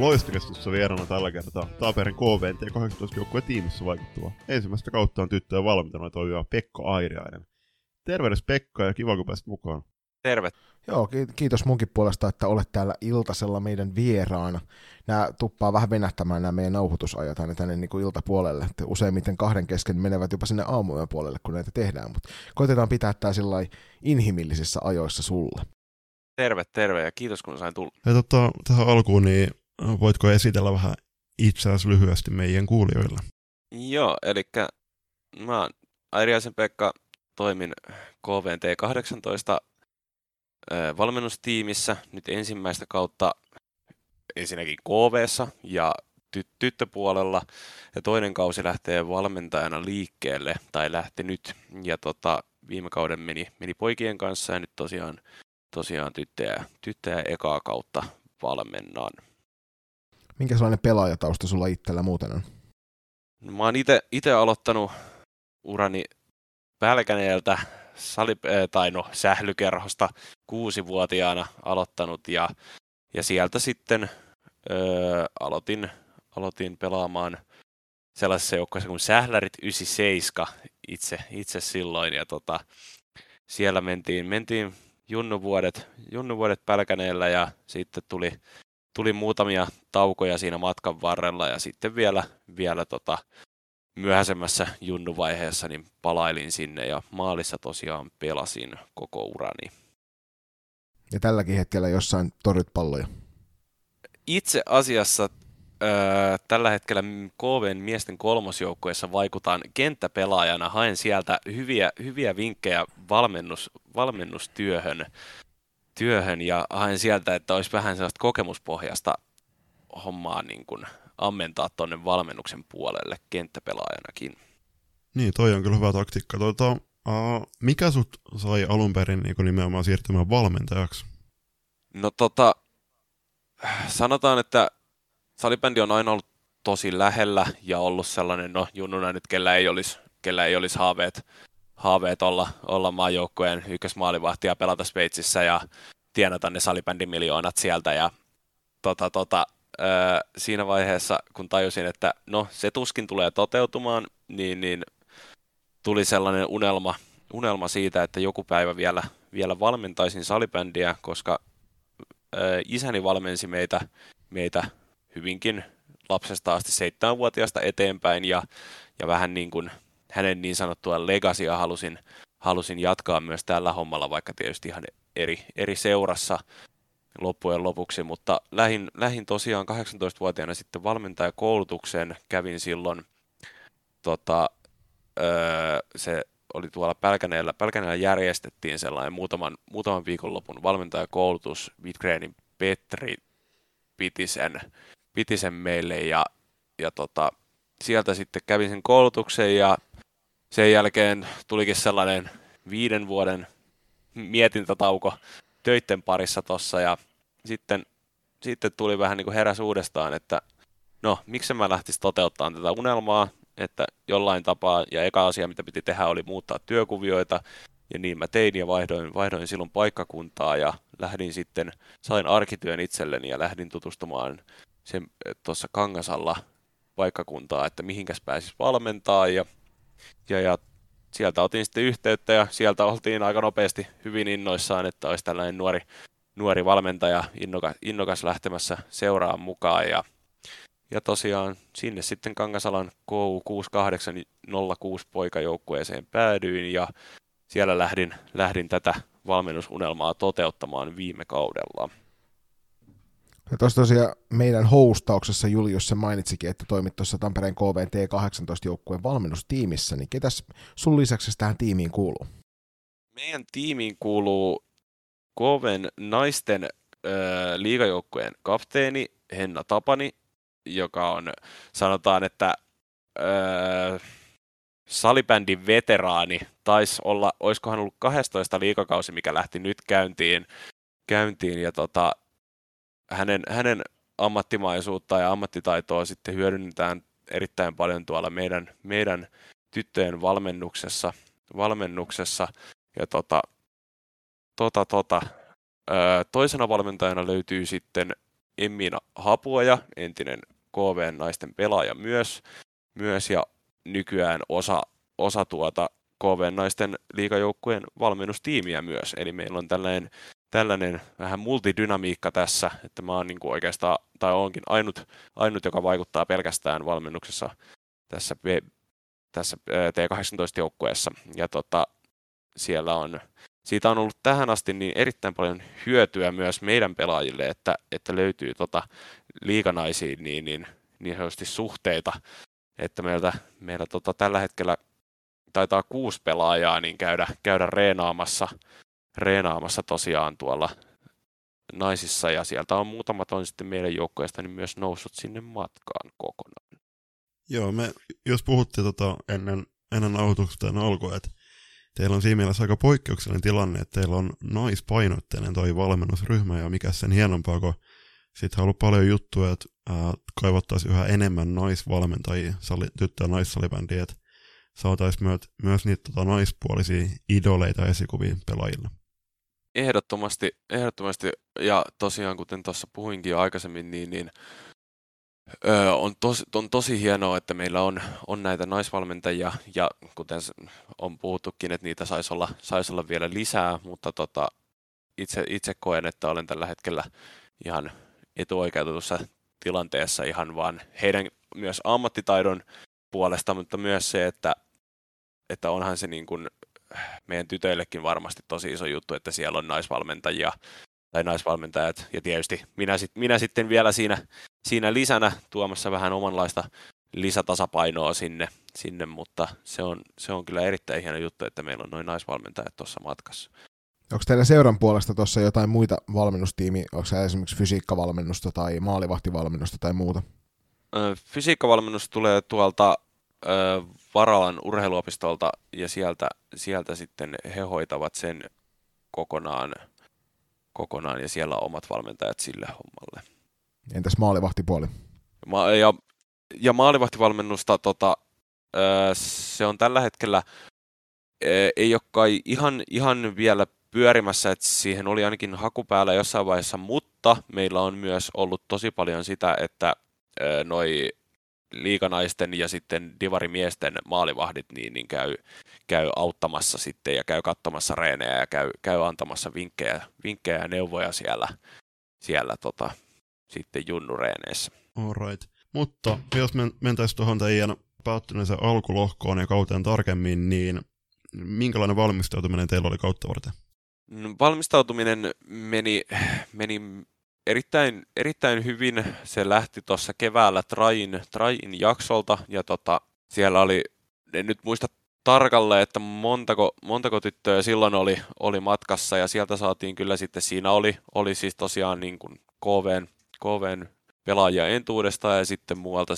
Loistokestossa vieraana tällä kertaa Taaperin KVNT 18 joukkueen tiimissä vaikuttava ensimmäistä kautta on tyttöjen valmentajana toimiva Pekka Airiainen. Tervehdys Pekka ja kiva kun pääsit mukaan. Terve. Joo, kiitos munkin puolesta, että olet täällä iltasella meidän vieraana. Nämä tuppaa vähän venähtämään nämä meidän nauhoitusajat aina tänne niin kuin iltapuolelle. Että useimmiten kahden kesken menevät jopa sinne aamujen puolelle, kun näitä tehdään. Mutta koitetaan pitää tämä sillä inhimillisissä ajoissa sulle. Terve, terve ja kiitos kun sain tulla. Ja tota, tähän alkuun, niin voitko esitellä vähän itseäsi lyhyesti meidän kuulijoille? Joo, eli mä oon Airiaisen Pekka, toimin KVNT 18 valmennustiimissä nyt ensimmäistä kautta ensinnäkin kv ja ty- tyttöpuolella ja toinen kausi lähtee valmentajana liikkeelle tai lähti nyt ja tota, viime kauden meni, meni poikien kanssa ja nyt tosiaan, tosiaan tyttöjä, tyttöjä ekaa kautta valmennan. Minkälainen pelaajatausta sulla itsellä muuten on? No, mä oon itse aloittanut urani Pälkäneeltä sali, tai no, sählykerhosta kuusivuotiaana aloittanut ja, ja sieltä sitten öö, aloitin, aloitin pelaamaan sellaisessa joukkueessa kuin Sählärit 97 itse, itse silloin ja tota, siellä mentiin, mentiin junnuvuodet, junnuvuodet Pälkäneellä ja sitten tuli, tuli muutamia taukoja siinä matkan varrella ja sitten vielä, vielä tota, myöhäisemmässä junnuvaiheessa niin palailin sinne ja maalissa tosiaan pelasin koko urani. Ja tälläkin hetkellä jossain torjut palloja? Itse asiassa öö, tällä hetkellä KVn miesten kolmosjoukkueessa vaikutan kenttäpelaajana. Haen sieltä hyviä, hyviä vinkkejä valmennus, valmennustyöhön työhön ja haen sieltä, että olisi vähän sellaista kokemuspohjasta hommaa niin kuin ammentaa tuonne valmennuksen puolelle kenttäpelaajanakin. Niin, toi on kyllä hyvä taktiikka. Tuota, uh, mikä sut sai alun perin niin nimenomaan siirtymään valmentajaksi? No tota, sanotaan, että salibändi on aina ollut tosi lähellä ja ollut sellainen, no junnuna nyt, kellä ei olisi, kellä ei olisi haaveet, haaveet olla, olla maajoukkojen ykkösmaalivahti ja pelata Sveitsissä ja tienata ne salibändimiljoonat sieltä. Ja tota, tota, öö, siinä vaiheessa, kun tajusin, että no se tuskin tulee toteutumaan, niin, niin tuli sellainen unelma, unelma siitä, että joku päivä vielä, vielä valmentaisin salibändiä, koska öö, isäni valmensi meitä, meitä hyvinkin lapsesta asti seitsemänvuotiaasta eteenpäin ja, ja vähän niin kuin hänen niin sanottua legasia halusin, halusin jatkaa myös tällä hommalla, vaikka tietysti ihan eri, eri seurassa loppujen lopuksi, mutta lähin, lähin tosiaan 18-vuotiaana sitten valmentajakoulutuksen, kävin silloin, tota, öö, se oli tuolla Pälkäneellä, Pälkäneellä järjestettiin sellainen muutaman, muutaman viikonlopun valmentajakoulutus, Wittgrenin Petri piti sen, piti sen meille ja, ja tota, sieltä sitten kävin sen koulutuksen ja sen jälkeen tulikin sellainen viiden vuoden mietintätauko töitten parissa tossa ja sitten, sitten tuli vähän niin kuin heräs uudestaan, että no, miksi mä lähtisin toteuttamaan tätä unelmaa, että jollain tapaa, ja eka asia, mitä piti tehdä, oli muuttaa työkuvioita, ja niin mä tein ja vaihdoin, vaihdoin silloin paikkakuntaa ja lähdin sitten, sain arkityön itselleni ja lähdin tutustumaan sen tuossa Kangasalla paikkakuntaa, että mihinkäs pääsis valmentaa ja, ja, ja sieltä otin sitten yhteyttä ja sieltä oltiin aika nopeasti hyvin innoissaan, että olisi tällainen nuori, nuori valmentaja innokas, innokas lähtemässä seuraan mukaan ja, ja tosiaan sinne sitten Kangasalan KU6806 poikajoukkueeseen päädyin ja siellä lähdin, lähdin tätä valmennusunelmaa toteuttamaan viime kaudella. Ja tuossa tosiaan meidän hostauksessa Julius se mainitsikin, että toimit tuossa Tampereen KVT 18 joukkueen valmennustiimissä, niin ketäs sun lisäksi tähän tiimiin kuuluu? Meidän tiimiin kuuluu KVn naisten äh, liigajoukkueen kapteeni Henna Tapani, joka on, sanotaan, että äh, salibändin veteraani, taisi olla, olisikohan ollut 12 liikakausi, mikä lähti nyt käyntiin, käyntiin ja tota, hänen, hänen ammattimaisuutta ja ammattitaitoa sitten hyödynnetään erittäin paljon tuolla meidän, meidän tyttöjen valmennuksessa, valmennuksessa. ja tota, tota, tota, toisena valmentajana löytyy sitten Emmiina Hapuoja, entinen KV naisten pelaaja myös, myös ja nykyään osa, osa tuota KV naisten liikajoukkueen valmennustiimiä myös. Eli meillä on tällainen, tällainen vähän multidynamiikka tässä, että mä oon niin kuin oikeastaan, tai onkin ainut, ainut, joka vaikuttaa pelkästään valmennuksessa tässä, tässä T18-joukkueessa. Ja tota, siellä on, siitä on ollut tähän asti niin erittäin paljon hyötyä myös meidän pelaajille, että, että löytyy tota liikanaisiin niin, niin, niin sanotusti suhteita, että meiltä, meillä tota, tällä hetkellä taitaa kuusi pelaajaa niin käydä, käydä reenaamassa, reenaamassa tosiaan tuolla naisissa ja sieltä on muutamat on sitten meidän joukkoista niin myös noussut sinne matkaan kokonaan. Joo, me jos puhuttiin tota ennen, ennen nauhoituksesta alkua, että teillä on siinä mielessä aika poikkeuksellinen tilanne, että teillä on naispainotteinen toi valmennusryhmä ja mikä sen hienompaa, kun sitten on ollut paljon juttuja, että kaivottaisiin yhä enemmän naisvalmentajia, sali, tyttö- ja naissalibändiä, että saataisiin myös, myös niitä tota, naispuolisia idoleita esikuvia pelaajille. Ehdottomasti, ehdottomasti, ja tosiaan kuten tuossa puhuinkin jo aikaisemmin, niin, niin Öö, on, tosi, on tosi hienoa, että meillä on, on näitä naisvalmentajia. Ja kuten on puhuttukin, että niitä saisi olla, sais olla vielä lisää, mutta tota, itse, itse koen, että olen tällä hetkellä ihan etuoikeutetussa tilanteessa ihan vaan heidän myös ammattitaidon puolesta, mutta myös se, että, että onhan se niin kuin meidän tytöillekin varmasti tosi iso juttu, että siellä on naisvalmentajia tai naisvalmentajat, ja tietysti minä, sit, minä sitten vielä siinä, siinä lisänä tuomassa vähän omanlaista lisätasapainoa sinne, sinne mutta se on, se on kyllä erittäin hieno juttu, että meillä on noin naisvalmentajat tuossa matkassa. Onko teillä seuran puolesta tuossa jotain muita valmennustiimi, onko se esimerkiksi fysiikkavalmennusta tai maalivahtivalmennusta tai muuta? Fysiikkavalmennus tulee tuolta Varalan urheiluopistolta ja sieltä, sieltä sitten he hoitavat sen kokonaan kokonaan ja siellä on omat valmentajat sille hommalle. Entäs maalivahtipuoli? Ma- ja, ja maalivahtivalmennusta tota, se on tällä hetkellä ei ole kai ihan, ihan vielä pyörimässä, että siihen oli ainakin haku päällä jossain vaiheessa, mutta meillä on myös ollut tosi paljon sitä, että noi liikanaisten ja sitten divarimiesten maalivahdit niin, niin käy, käy auttamassa sitten ja käy katsomassa reenejä ja käy, käy antamassa vinkkejä, vinkkejä ja neuvoja siellä, siellä tota, sitten junnureeneissä. Alright. Mutta jos men, mentäisiin tuohon teidän päättyneeseen alkulohkoon ja kauteen tarkemmin, niin minkälainen valmistautuminen teillä oli kautta varten? No, valmistautuminen meni, meni erittäin, erittäin hyvin. Se lähti tuossa keväällä Train, Train jaksolta. Ja tota, siellä oli, en nyt muista tarkalleen, että montako, montako tyttöä silloin oli, oli matkassa. Ja sieltä saatiin kyllä sitten, siinä oli, oli siis tosiaan niin kuin KVn, KVn pelaajia entuudesta ja sitten muualta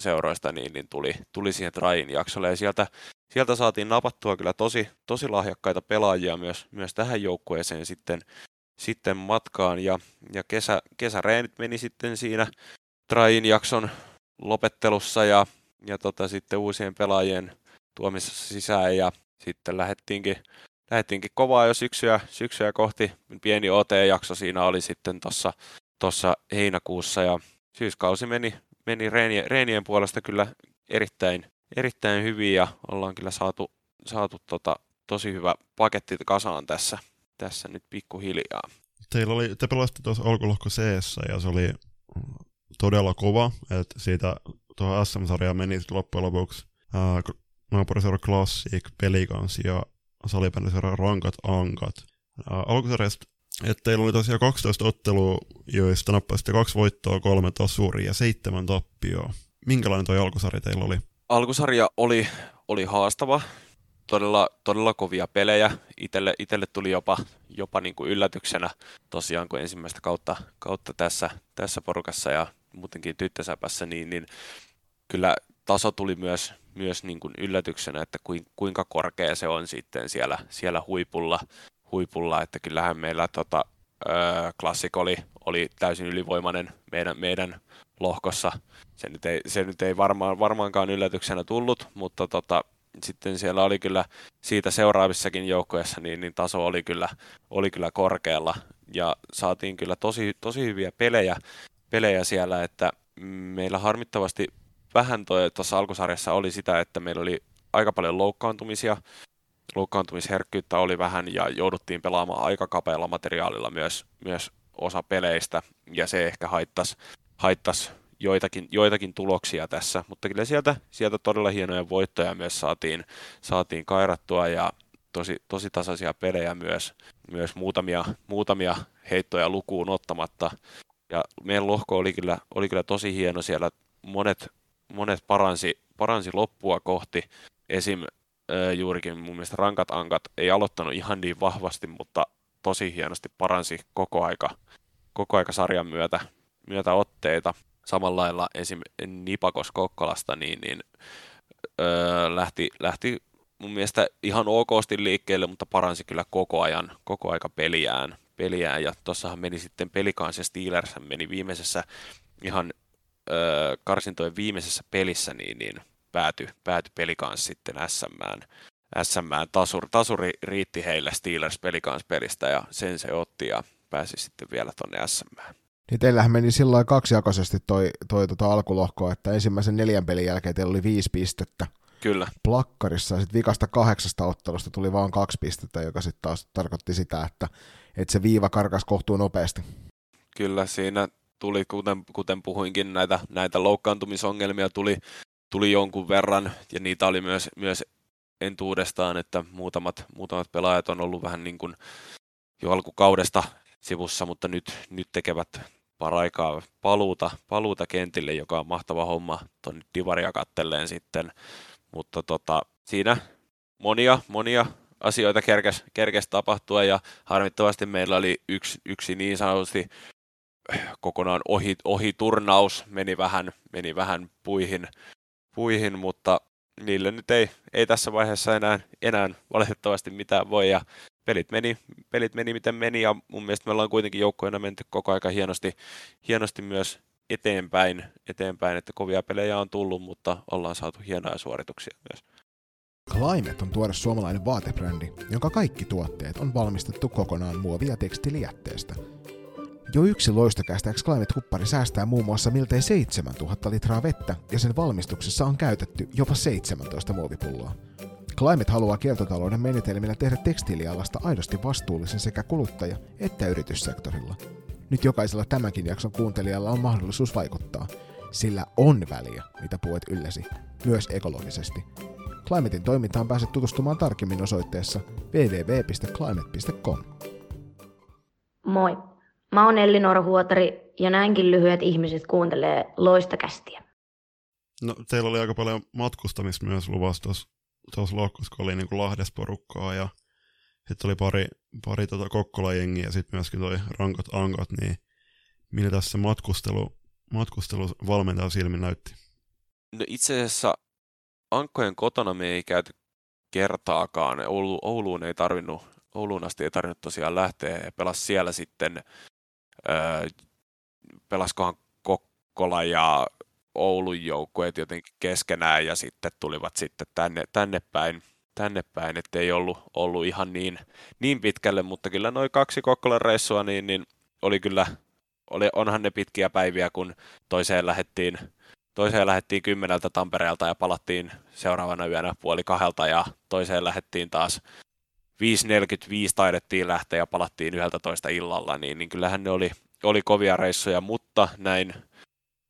seuroista niin, niin tuli, tuli siihen Train jaksolle. Ja sieltä, sieltä saatiin napattua kyllä tosi, tosi lahjakkaita pelaajia myös, myös tähän joukkueeseen sitten sitten matkaan ja, ja kesä, kesäreenit meni sitten siinä Train jakson lopettelussa ja, ja tota, sitten uusien pelaajien tuomisessa sisään ja sitten lähdettiinkin, lähdettiinkin kovaa jo syksyä, syksyä kohti. Pieni OT-jakso siinä oli sitten tuossa tossa heinäkuussa ja syyskausi meni, meni reenien, reenien puolesta kyllä erittäin, erittäin hyvin ja ollaan kyllä saatu, saatu tota, tosi hyvä paketti kasaan tässä, tässä nyt pikkuhiljaa. Teillä oli, te pelasitte tuossa alkulohko c ja se oli todella kova, että siitä tuohon SM-sarjaan meni loppujen lopuksi ää, naapuriseura Classic, Pelikans ja salibändiseura Rankat Ankat. alkusarjasta, että teillä oli tosiaan 12 ottelua, joista nappasitte kaksi voittoa, kolme tasuria ja seitsemän tappioa. Minkälainen tuo alkusarja teillä oli? Alkusarja oli, oli haastava todella, todella kovia pelejä. Itelle, itelle tuli jopa, jopa niin kuin yllätyksenä tosiaan, kun ensimmäistä kautta, kautta tässä, tässä porukassa ja muutenkin tyttösäpässä, niin, niin kyllä taso tuli myös, myös niin kuin yllätyksenä, että kuinka korkea se on sitten siellä, siellä huipulla, huipulla, että kyllähän meillä tota, klassik oli, oli täysin ylivoimainen meidän, meidän lohkossa. Se nyt ei, se nyt ei varmaan, varmaankaan yllätyksenä tullut, mutta tota, sitten siellä oli kyllä siitä seuraavissakin joukkoissa, niin, niin taso oli kyllä, oli kyllä korkealla ja saatiin kyllä tosi, tosi hyviä pelejä. pelejä siellä, että meillä harmittavasti vähän tuossa alkusarjassa oli sitä, että meillä oli aika paljon loukkaantumisia, loukkaantumisherkkyyttä oli vähän ja jouduttiin pelaamaan aika kapealla materiaalilla myös, myös osa peleistä ja se ehkä haittasi, haittasi joitakin, joitakin tuloksia tässä, mutta kyllä sieltä, sieltä todella hienoja voittoja myös saatiin, saatiin kairattua ja tosi, tosi tasaisia pelejä myös, myös muutamia, muutamia heittoja lukuun ottamatta. Ja meidän lohko oli kyllä, oli kyllä tosi hieno siellä. Monet, monet paransi, paransi loppua kohti. Esim. juurikin mun mielestä rankat ankat ei aloittanut ihan niin vahvasti, mutta tosi hienosti paransi koko aika, koko aika sarjan myötä, myötä otteita. Samalla lailla esim. Nipakos Kokkolasta niin, niin öö, lähti, lähti mun mielestä ihan okosti liikkeelle, mutta paransi kyllä koko ajan, koko aika peliään. peliään. Ja tossahan meni sitten pelikaan ja Steelers meni viimeisessä ihan öö, karsintojen viimeisessä pelissä, niin, niin pääty, pääty pelikaan sitten SMään. SMään tasur, tasuri riitti heille Steelers pelikans pelistä ja sen se otti ja pääsi sitten vielä tonne SMään. Niin teillähän meni sillä kaksijakoisesti toi, toi tota alkulohko, että ensimmäisen neljän pelin jälkeen teillä oli viisi pistettä. Kyllä. Plakkarissa ja sitten vikasta kahdeksasta ottelusta tuli vain kaksi pistettä, joka sitten taas tarkoitti sitä, että, että se viiva karkas kohtuu nopeasti. Kyllä, siinä tuli, kuten, kuten puhuinkin, näitä, näitä loukkaantumisongelmia tuli, tuli jonkun verran, ja niitä oli myös, myös entuudestaan, että muutamat, muutamat pelaajat on ollut vähän niin kuin jo alkukaudesta sivussa, mutta nyt, nyt tekevät paraikaa paluuta, paluuta kentille, joka on mahtava homma tuonne Divaria kattelleen sitten. Mutta tota, siinä monia, monia asioita kerkes, kerkes tapahtua ja harmittavasti meillä oli yksi, yksi niin sanotusti kokonaan ohi, ohi turnaus, meni vähän, meni vähän puihin, puihin, mutta niille nyt ei, ei tässä vaiheessa enää, enää valitettavasti mitään voi ja pelit meni, pelit meni miten meni ja mun mielestä me ollaan kuitenkin joukkoina menty koko aika hienosti, hienosti myös eteenpäin, eteenpäin, että kovia pelejä on tullut, mutta ollaan saatu hienoja suorituksia myös. Climate on tuore suomalainen vaatebrändi, jonka kaikki tuotteet on valmistettu kokonaan muovia tekstilijätteestä. Jo yksi loistokästä Climate-huppari säästää muun muassa miltei 7000 litraa vettä ja sen valmistuksessa on käytetty jopa 17 muovipulloa. Climate haluaa kiertotalouden menetelmillä tehdä tekstiilialasta aidosti vastuullisen sekä kuluttaja- että yrityssektorilla. Nyt jokaisella tämänkin jakson kuuntelijalla on mahdollisuus vaikuttaa, sillä on väliä, mitä puet ylläsi, myös ekologisesti. Climatein toimintaan pääset tutustumaan tarkemmin osoitteessa www.climate.com. Moi, mä oon Elli Huotari ja näinkin lyhyet ihmiset kuuntelee loista kästiä. No, teillä oli aika paljon matkustamista myös luvassa tuossa tuossa lohkossa, kun oli niin kuin Lahdes porukkaa ja sitten oli pari, pari tota Kokkola-jengiä ja sitten myöskin toi Rankot Ankot, niin millä tässä matkustelu, matkustelu valmentaja silmin näytti? No itse asiassa Ankkojen kotona me ei käyty kertaakaan. Oulu, Ouluun ei tarvinnut, Ouluun asti ei tarvinnut tosiaan lähteä ja pelasi siellä sitten, öö, pelaskohan Kokkola ja Oulun joukkueet jotenkin keskenään ja sitten tulivat sitten tänne, tänne päin, tänne päin. Ettei ollut, ollut ihan niin, niin pitkälle, mutta kyllä noin kaksi Kokkolan reissua, niin, niin oli kyllä, oli, onhan ne pitkiä päiviä, kun toiseen lähettiin, toiseen lähettiin kymmeneltä Tampereelta ja palattiin seuraavana yönä puoli kahdelta ja toiseen lähettiin taas 5.45 taidettiin lähteä ja palattiin 11 illalla, niin, niin kyllähän ne oli, oli kovia reissuja, mutta näin,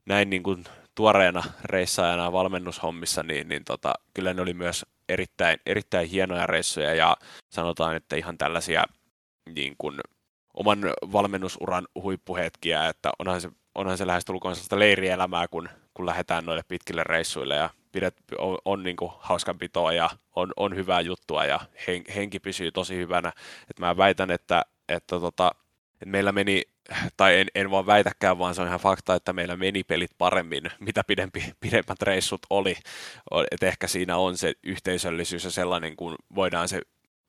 näin niin kuin tuoreena reissaajana valmennushommissa, niin, niin tota, kyllä ne oli myös erittäin, erittäin hienoja reissuja ja sanotaan, että ihan tällaisia niin kuin, oman valmennusuran huippuhetkiä, että onhan se, onhan se lähestulkoon sellaista leirielämää, kun, kun lähdetään noille pitkille reissuille ja pidet, on, on niin kuin hauskanpitoa ja on, on hyvää juttua ja hen, henki pysyy tosi hyvänä. Et mä väitän, että, että, tota, että meillä meni tai en, en vaan väitäkään, vaan se on ihan fakta, että meillä meni pelit paremmin, mitä pidempi, pidemmät reissut oli. Et ehkä siinä on se yhteisöllisyys ja sellainen, kun voidaan se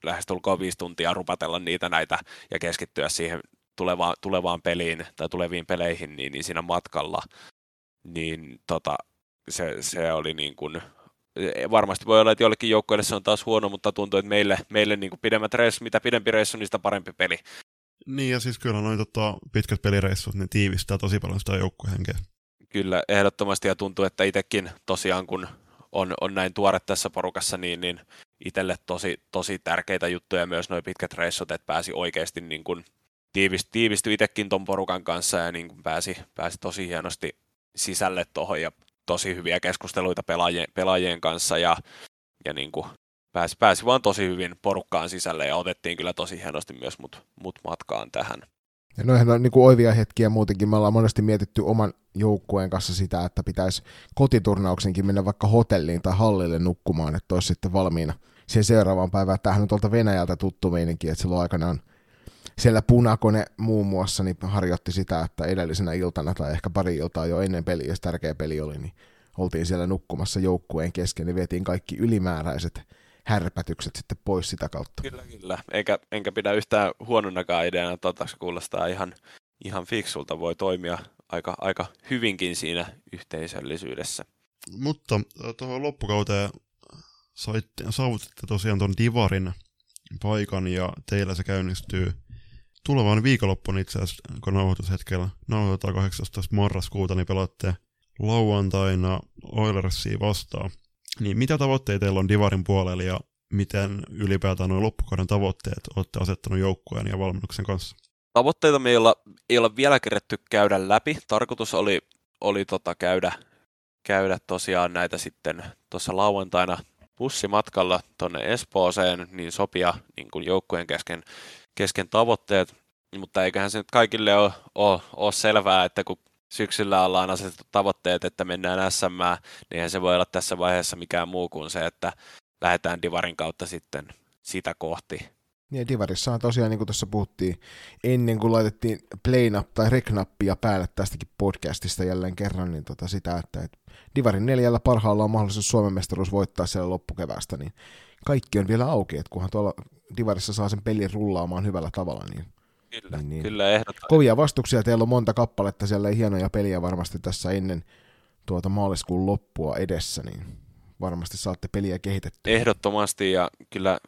lähestulkoon viisi tuntia rupatella niitä näitä ja keskittyä siihen tulevaan, tulevaan peliin tai tuleviin peleihin, niin, niin siinä matkalla, niin tota, se, se oli niin kuin, varmasti voi olla, että jollekin joukkueelle se on taas huono, mutta tuntuu, että meille, meille niin kuin pidemmät reissut, mitä pidempi reissu, niin sitä parempi peli Niin, ja siis kyllä noin tota, pitkät pelireissut, ne tiivistää tosi paljon sitä joukkuehenkeä. Kyllä, ehdottomasti, ja tuntuu, että itsekin tosiaan, kun on, on näin tuore tässä porukassa, niin, niin itselle tosi, tosi tärkeitä juttuja myös nuo pitkät reissut, että pääsi oikeasti niin kuin tiivistyi, tiivistyi itsekin ton porukan kanssa ja niin kuin pääsi, pääsi tosi hienosti sisälle tuohon ja tosi hyviä keskusteluita pelaajien, pelaajien kanssa ja, ja niin kuin pääsi, pääsi vaan tosi hyvin porukkaan sisälle ja otettiin kyllä tosi hienosti myös mut, mut matkaan tähän. Ja noihän on niin kuin oivia hetkiä muutenkin. Me ollaan monesti mietitty oman joukkueen kanssa sitä, että pitäisi kotiturnauksenkin mennä vaikka hotelliin tai hallille nukkumaan, että olisi sitten valmiina sen seuraavaan päivään. Tämähän on tuolta Venäjältä tuttu meininki, että silloin aikanaan siellä Punakone muun muassa niin harjoitti sitä, että edellisenä iltana tai ehkä pari iltaa jo ennen peliä, jos tärkeä peli oli, niin oltiin siellä nukkumassa joukkueen kesken, niin vietiin kaikki ylimääräiset härpätykset sitten pois sitä kautta. Kyllä, kyllä. Eikä, enkä pidä yhtään huononakaan ideana, tota, se kuulostaa ihan, ihan fiksulta, voi toimia aika, aika hyvinkin siinä yhteisöllisyydessä. Mutta tuohon loppukauteen saitte, saavutitte tosiaan tuon Divarin paikan ja teillä se käynnistyy tulevan viikonloppuna itse asiassa, kun nauhoitushetkellä nauhoitetaan 18. marraskuuta, niin pelaatte lauantaina Oilersia vastaan. Niin mitä tavoitteita teillä on Divarin puolella ja miten ylipäätään nuo loppukauden tavoitteet olette asettanut joukkueen ja valmennuksen kanssa? Tavoitteita meillä ei ole vielä keretty käydä läpi. Tarkoitus oli, oli tota käydä, käydä tosiaan näitä sitten tuossa lauantaina bussimatkalla tuonne Espooseen, niin sopia niin kuin joukkueen kesken, kesken tavoitteet, mutta eiköhän se nyt kaikille ole, ole, ole selvää, että kun syksyllä ollaan asetettu tavoitteet, että mennään SM, niin se voi olla tässä vaiheessa mikään muu kuin se, että lähdetään Divarin kautta sitten sitä kohti. Niin Divarissa on tosiaan, niin kuin tuossa puhuttiin, ennen kuin laitettiin play tai rek-nappia päälle tästäkin podcastista jälleen kerran, niin tota sitä, että et Divarin neljällä parhaalla on mahdollisuus Suomen mestaruus voittaa siellä loppukevästä, niin kaikki on vielä auki, että kunhan tuolla Divarissa saa sen pelin rullaamaan hyvällä tavalla, niin Kyllä, niin, niin. kyllä ehdottomasti. Kovia vastuksia, teillä on monta kappaletta, siellä ei hienoja peliä varmasti tässä ennen tuota maaliskuun loppua edessä, niin varmasti saatte peliä kehitettyä. Ehdottomasti, ja kyllä,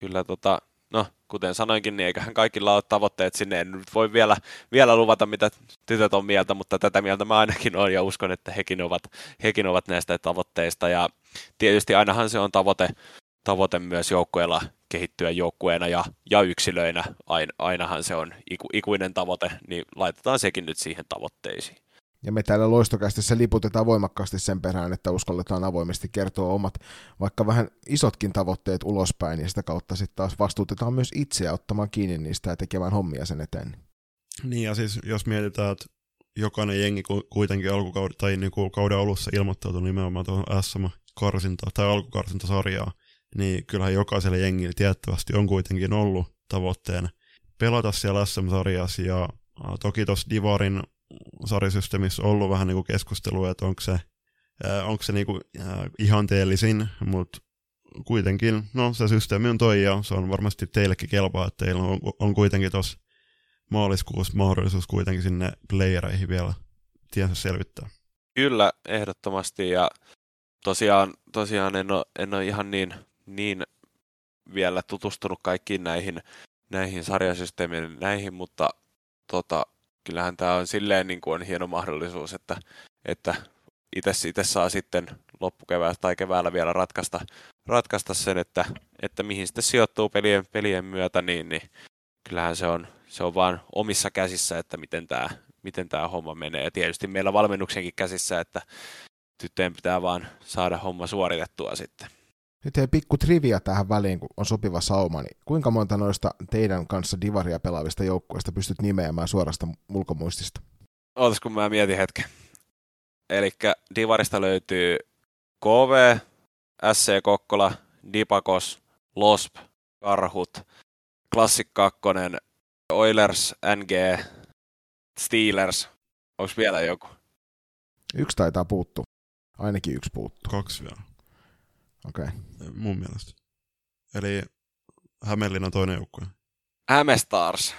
kyllä tota, no, kuten sanoinkin, niin eiköhän kaikilla ole tavoitteet sinne. En nyt voi vielä, vielä luvata, mitä tytöt on mieltä, mutta tätä mieltä mä ainakin olen ja uskon, että hekin ovat, hekin ovat näistä tavoitteista. Ja tietysti ainahan se on tavoite, tavoite myös joukkueella kehittyä joukkueena ja, ja yksilöinä. Ain, ainahan se on iku, ikuinen tavoite, niin laitetaan sekin nyt siihen tavoitteisiin. Ja me täällä loistokästissä liputetaan voimakkaasti sen perään, että uskalletaan avoimesti kertoa omat, vaikka vähän isotkin tavoitteet ulospäin, ja sitä kautta sitten taas vastuutetaan myös itseä ottamaan kiinni niistä ja tekemään hommia sen eteen. Niin, ja siis jos mietitään, että jokainen jengi kuitenkin alkukauden, tai niin kuin kauden alussa ilmoittautui nimenomaan tuohon SM-karsinta tai alkukarsintasarjaa, niin kyllähän jokaiselle jengille tiettävästi on kuitenkin ollut tavoitteena pelata siellä SM-sarjassa, ja toki tuossa Divarin sarjasysteemissä ollut vähän niin keskustelua, että onko se, onko se niin kuin ihanteellisin, mutta kuitenkin, no se systeemi on toi ja se on varmasti teillekin kelpaa, että teillä on, on kuitenkin tuossa maaliskuussa mahdollisuus kuitenkin sinne playereihin vielä tiensä selvittää. Kyllä, ehdottomasti ja tosiaan, tosiaan en, ole, en ole ihan niin, niin vielä tutustunut kaikkiin näihin, näihin sarjasysteemiin näihin, mutta tota, kyllähän tämä on silleen niin kuin on hieno mahdollisuus, että, että itse, itse saa sitten loppukeväällä tai keväällä vielä ratkaista, ratkaista sen, että, että mihin sitten sijoittuu pelien, pelien myötä, niin, niin kyllähän se on, se on vaan omissa käsissä, että miten tämä, miten tämä homma menee. Ja tietysti meillä valmennuksenkin käsissä, että tyttöjen pitää vaan saada homma suoritettua sitten. Nyt hei pikku trivia tähän väliin, kun on sopiva sauma, niin kuinka monta noista teidän kanssa divaria pelaavista joukkueista pystyt nimeämään suorasta ulkomuistista? Ootas, kun mä mietin hetken. Eli divarista löytyy KV, SC Kokkola, Dipakos, LOSP, Karhut, Classic 2, Oilers, NG, Steelers. Onko vielä joku? Yksi taitaa puuttua. Ainakin yksi puuttuu. Kaksi vielä. Okei. Okay. Mun mielestä. Eli Hämeenlinnan toinen joukkue. Hämestars.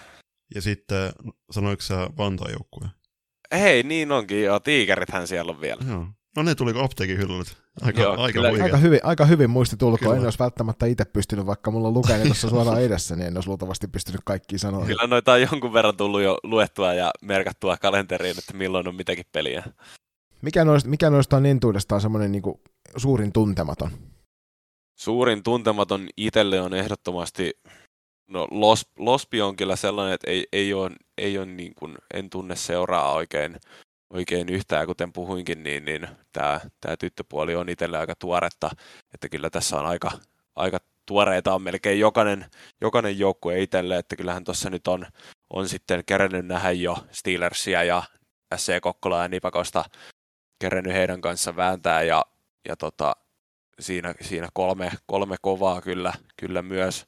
Ja sitten, sanoiko sä Vantaan joukkue? Hei, niin onkin joo. Tiikerithän siellä on vielä. Joo. No ne tuli apteekin hyllyt. Aika, Joo, aika, kyllä. Aika hyvin, aika hyvin muisti tulkoon. Kyllä. En olisi välttämättä itse pystynyt, vaikka mulla lukee ne tuossa suoraan edessä, niin en olisi luultavasti pystynyt kaikkiin sanoa. Kyllä noita on jonkun verran tullut jo luettua ja merkattua kalenteriin, että milloin on mitäkin peliä. Mikä noista, mikä noista on entuudestaan semmoinen niin suurin tuntematon? Suurin tuntematon itselle on ehdottomasti, no Los, Lospi on kyllä sellainen, että ei, ei ole, ei ole niin kuin, en tunne seuraa oikein, oikein yhtään, kuten puhuinkin, niin, niin tämä, tämä tyttöpuoli on itselle aika tuoretta, että kyllä tässä on aika, aika tuoreita on melkein jokainen, jokainen joukkue itselle, että kyllähän tuossa nyt on, on sitten kerennyt nähdä jo Steelersia ja SC Kokkola ja Nipakosta kerennyt heidän kanssa vääntää ja, ja tota, siinä, siinä kolme, kolme kovaa kyllä, kyllä myös,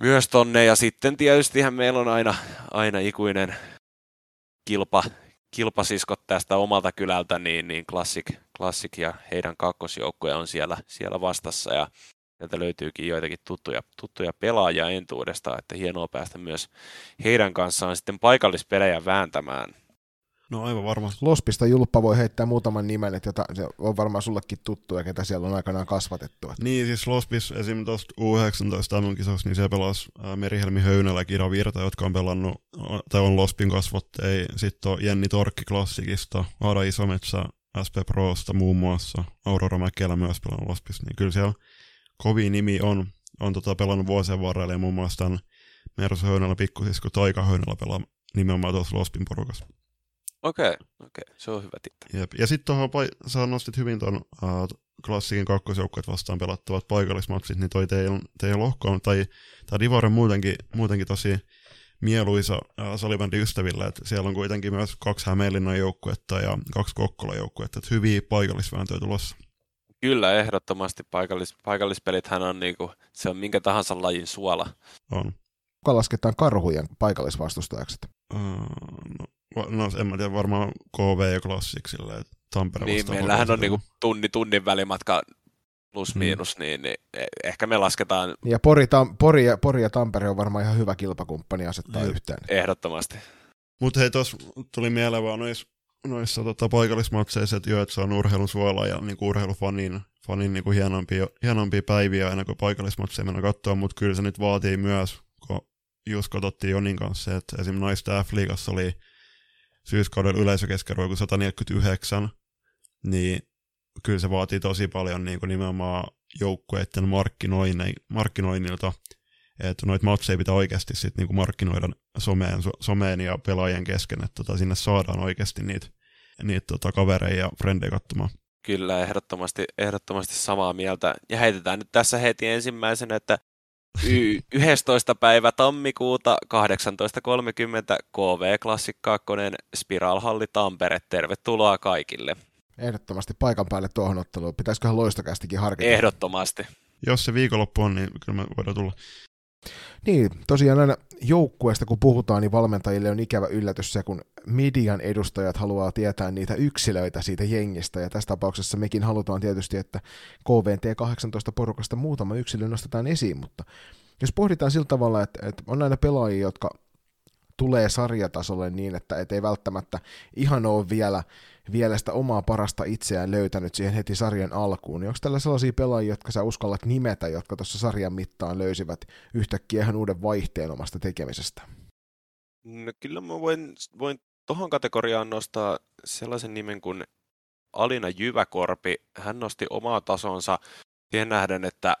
myös tonne. Ja sitten tietystihän meillä on aina, aina ikuinen kilpa, kilpasiskot tästä omalta kylältä, niin, niin Classic, Classic ja heidän kakkosjoukkoja on siellä, siellä vastassa. Ja sieltä löytyykin joitakin tuttuja, tuttuja pelaajia entuudesta, että hienoa päästä myös heidän kanssaan sitten paikallispelejä vääntämään. No aivan varmasti. Lospista Julppa voi heittää muutaman nimen, että jota, se on varmaan sullekin tuttu ja ketä siellä on aikanaan kasvatettu. Että Niin, siis Lospis esim. tuosta U19 MM-kisossa, niin se pelasi ää, Merihelmi Höynälä ja Kira Virta, jotka on pelannut, tai on Lospin kasvotteja. Sitten on Jenni Torkki Klassikista, Aada Isometsä SP Prosta muun muassa, Aurora Mäkelä myös pelannut Lospis. Niin kyllä siellä kovin nimi on, on tota pelannut vuosien varrella ja muun muassa tämän Mersu Höynälä pikkusisko Taika Höynälä pelaa nimenomaan tuossa Lospin porukassa. Okei, okei, se on hyvä tietää. Jep. Ja sitten tuohon, sä nostit hyvin tuon uh, klassikin kakkosjoukkueet vastaan pelattavat paikallismatsit, niin toi teidän, teidän lohko on, tai, tai Divar on muutenkin, muutenkin tosi mieluisa uh, salibändin ystäville, että siellä on kuitenkin myös kaksi Hämeenlinnan joukkuetta ja kaksi Kokkola joukkuetta, että hyviä paikallisvääntöjä tulossa. Kyllä, ehdottomasti paikallis, paikallispelithän on niinku, se on minkä tahansa lajin suola. On. kuka lasketaan karhujen paikallisvastustajaksi? Uh, no, no, en mä tiedä, varmaan KV ja Classic silleen, että Tampere Niin, meillähän on niinku tunni, tunnin välimatka plus Mm. miinus, niin, niin e- ehkä me lasketaan Ja Pori, Tam, Pori, ja, Pori ja Tampere on varmaan ihan hyvä kilpakumppani asettaa Jep. yhteen. ehdottomasti. Mutta hei, tuossa tuli mieleen vaan noissa, noissa tota, paikallismatseissa, että joo, että se on urheilun suola ja niinku urheilufanin fanin niinku hienompia, hienompia päiviä aina kuin paikallismatseja mennä katsoa, mutta kyllä se nyt vaatii myös, kun just katsottiin Jonin kanssa, että esim. naisten F-liigassa oli syyskauden yleisökeskiarvo kuin 149, niin kyllä se vaatii tosi paljon niin kuin nimenomaan joukkueiden markkinoinnilta, että noita matseja pitää oikeasti sit niinku markkinoida someen, so- someen ja pelaajien kesken, että tota, sinne saadaan oikeasti niitä, niitä tota, kavereja ja frendejä katsomaan. Kyllä, ehdottomasti, ehdottomasti samaa mieltä. Ja heitetään nyt tässä heti ensimmäisenä, että y- 11. päivä tammikuuta 18.30 KV Classic 2 Spiralhalli Tampere. Tervetuloa kaikille. Ehdottomasti paikan päälle tuohon otteluun. Pitäisiköhän loistokästikin harkita? Ehdottomasti. Jos se viikonloppu on, niin kyllä me voidaan tulla. Niin, tosiaan aina joukkueesta kun puhutaan, niin valmentajille on ikävä yllätys se, kun median edustajat haluaa tietää niitä yksilöitä siitä jengistä, ja tässä tapauksessa mekin halutaan tietysti, että KVT18 porukasta muutama yksilö nostetaan esiin, mutta jos pohditaan sillä tavalla, että, että on aina pelaajia, jotka tulee sarjatasolle niin, että et ei välttämättä ihan ole vielä, vielä sitä omaa parasta itseään löytänyt siihen heti sarjan alkuun, niin onko tällä sellaisia pelaajia, jotka sä uskallat nimetä, jotka tuossa sarjan mittaan löysivät yhtäkkiä ihan uuden vaihteen omasta tekemisestä? No, kyllä mä voin, voin tuohon kategoriaan nostaa sellaisen nimen kuin Alina Jyväkorpi. Hän nosti omaa tasonsa siihen nähden, että